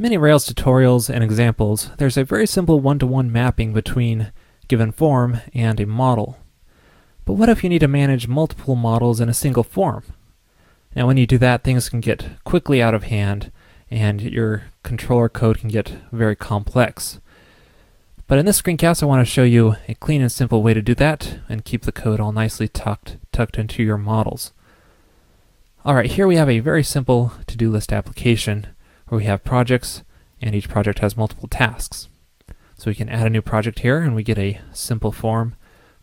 many Rails tutorials and examples, there's a very simple one-to-one mapping between given form and a model. But what if you need to manage multiple models in a single form? Now when you do that, things can get quickly out of hand and your controller code can get very complex. But in this screencast, I want to show you a clean and simple way to do that and keep the code all nicely tucked, tucked into your models. Alright, here we have a very simple to-do list application where we have projects and each project has multiple tasks. So we can add a new project here and we get a simple form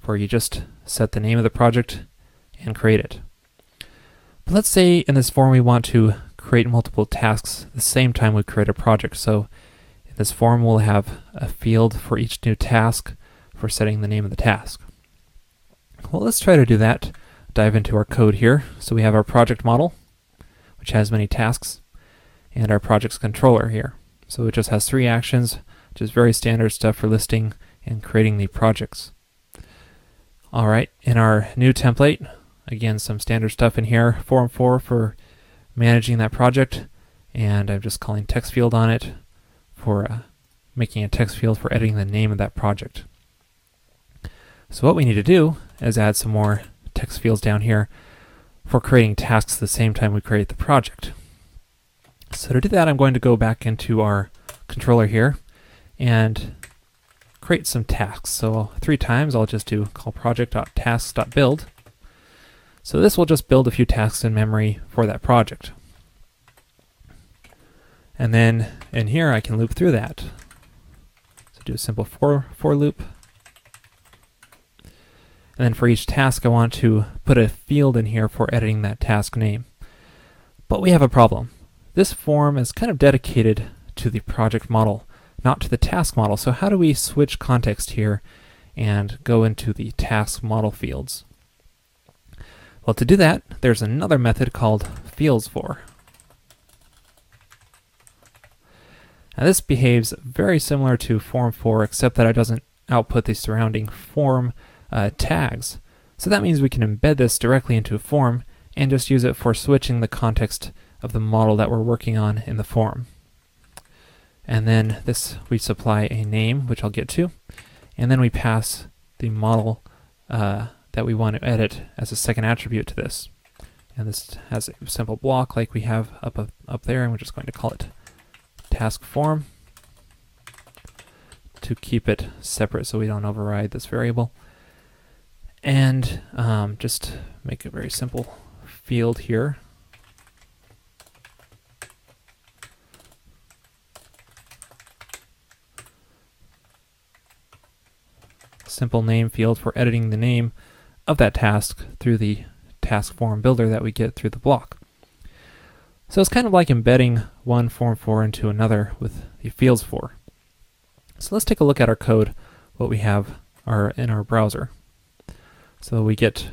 where you just set the name of the project and create it. But let's say in this form we want to create multiple tasks the same time we create a project. So in this form we'll have a field for each new task for setting the name of the task. Well, let's try to do that. Dive into our code here. So we have our project model, which has many tasks, and our project's controller here. So it just has three actions, which is very standard stuff for listing and creating the projects. All right, in our new template, again, some standard stuff in here, form 4 for managing that project, and I'm just calling text field on it for uh, making a text field for editing the name of that project. So what we need to do is add some more text fields down here for creating tasks the same time we create the project. So to do that, I'm going to go back into our controller here and create some tasks. So three times I'll just do call project.tasks.build. So this will just build a few tasks in memory for that project. And then in here I can loop through that. So do a simple for, for loop. And then for each task I want to put a field in here for editing that task name. But we have a problem. This form is kind of dedicated to the project model, not to the task model. So how do we switch context here and go into the task model fields? Well, to do that, there's another method called fields for. Now this behaves very similar to form for, except that it doesn't output the surrounding form uh, tags. So that means we can embed this directly into a form and just use it for switching the context of the model that we're working on in the form. And then this we supply a name, which I'll get to, and then we pass the model uh, that we want to edit as a second attribute to this. And this has a simple block like we have up, up, up there, and we're just going to call it task form to keep it separate so we don't override this variable. And um, just make a very simple field here. Simple name field for editing the name of that task through the task form builder that we get through the block. So it's kind of like embedding one form for into another with the fields for. So let's take a look at our code, what we have our, in our browser. So we get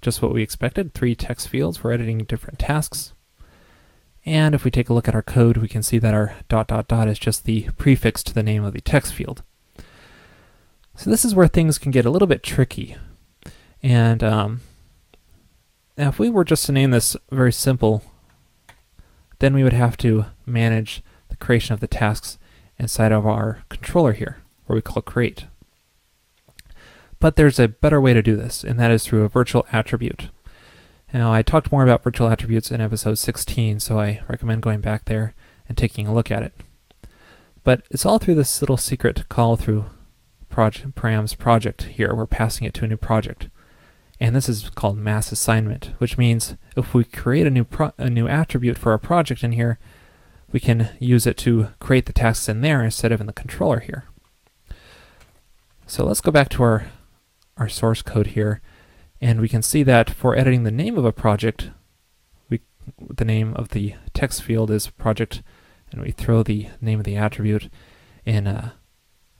just what we expected, three text fields for editing different tasks. And if we take a look at our code, we can see that our dot dot dot is just the prefix to the name of the text field. So this is where things can get a little bit tricky. And um, now if we were just to name this very simple then we would have to manage the creation of the tasks inside of our controller here, where we call create. But there's a better way to do this, and that is through a virtual attribute. Now, I talked more about virtual attributes in episode 16, so I recommend going back there and taking a look at it. But it's all through this little secret call through project, params project here. We're passing it to a new project. And this is called mass assignment, which means if we create a new a new attribute for our project in here, we can use it to create the tasks in there instead of in the controller here. So let's go back to our, our source code here, and we can see that for editing the name of a project, we the name of the text field is project, and we throw the name of the attribute in uh,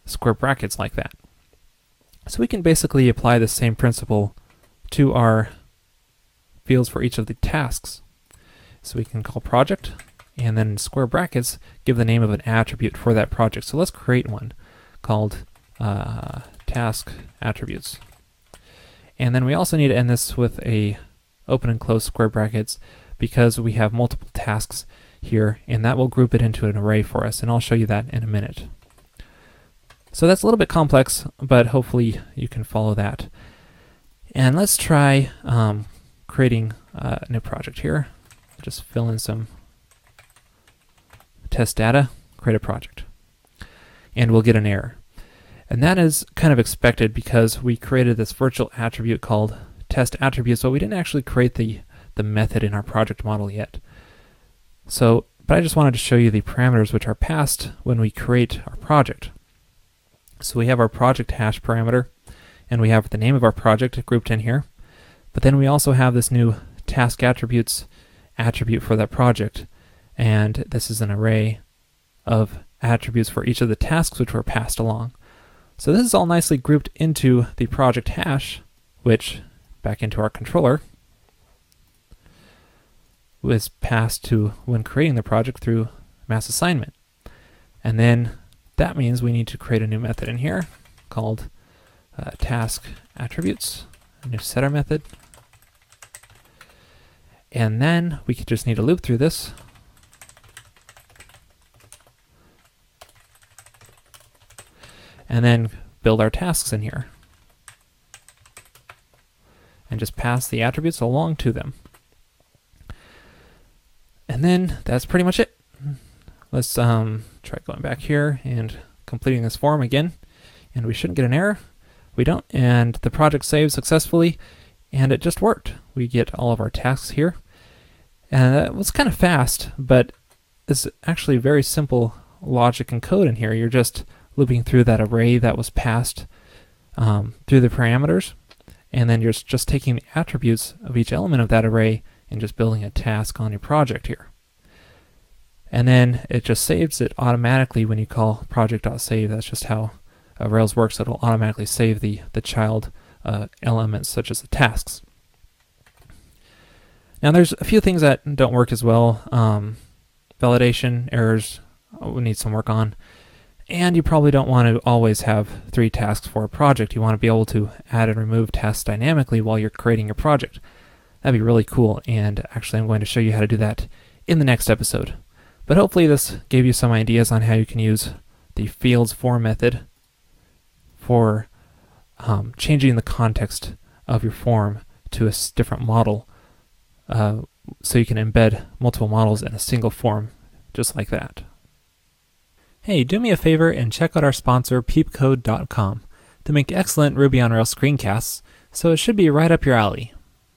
square brackets like that. So we can basically apply the same principle to our fields for each of the tasks. So we can call project and then square brackets give the name of an attribute for that project. So let's create one called uh, task attributes. And then we also need to end this with a open and close square brackets because we have multiple tasks here, and that will group it into an array for us, and I'll show you that in a minute. So that's a little bit complex, but hopefully you can follow that. And let's try um, creating a new project here. Just fill in some test data, create a project. And we'll get an error. And that is kind of expected because we created this virtual attribute called test attributes, but we didn't actually create the, the method in our project model yet. So, but I just wanted to show you the parameters which are passed when we create our project. So we have our project hash parameter, and we have the name of our project grouped in here. But then we also have this new task attributes attribute for that project. And this is an array of attributes for each of the tasks which were passed along. So this is all nicely grouped into the project hash, which back into our controller was passed to when creating the project through mass assignment. And then that means we need to create a new method in here called uh, task attributes, a new setter method. And then we could just need to loop through this. And then build our tasks in here. And just pass the attributes along to them. And then that's pretty much it. Let's um, try going back here and completing this form again. And we shouldn't get an error. We don't. And the project saved successfully. And it just worked. We get all of our tasks here. And that was kind of fast, but it's actually very simple logic and code in here. You're just looping through that array that was passed um, through the parameters. And then you're just taking the attributes of each element of that array and just building a task on your project here. And then it just saves it automatically when you call project.save. That's just how uh, Rails works. It'll automatically save the, the child uh, elements such as the tasks. Now there's a few things that don't work as well. Um, validation errors uh, we need some work on. And you probably don't want to always have three tasks for a project. You want to be able to add and remove tasks dynamically while you're creating your project. That'd be really cool, and actually I'm going to show you how to do that in the next episode. But hopefully this gave you some ideas on how you can use the fields for method for um, changing the context of your form to a different model uh, so you can embed multiple models in a single form just like that. Hey, do me a favor and check out our sponsor peepcode.com to make excellent Ruby on Rails screencasts, so it should be right up your alley.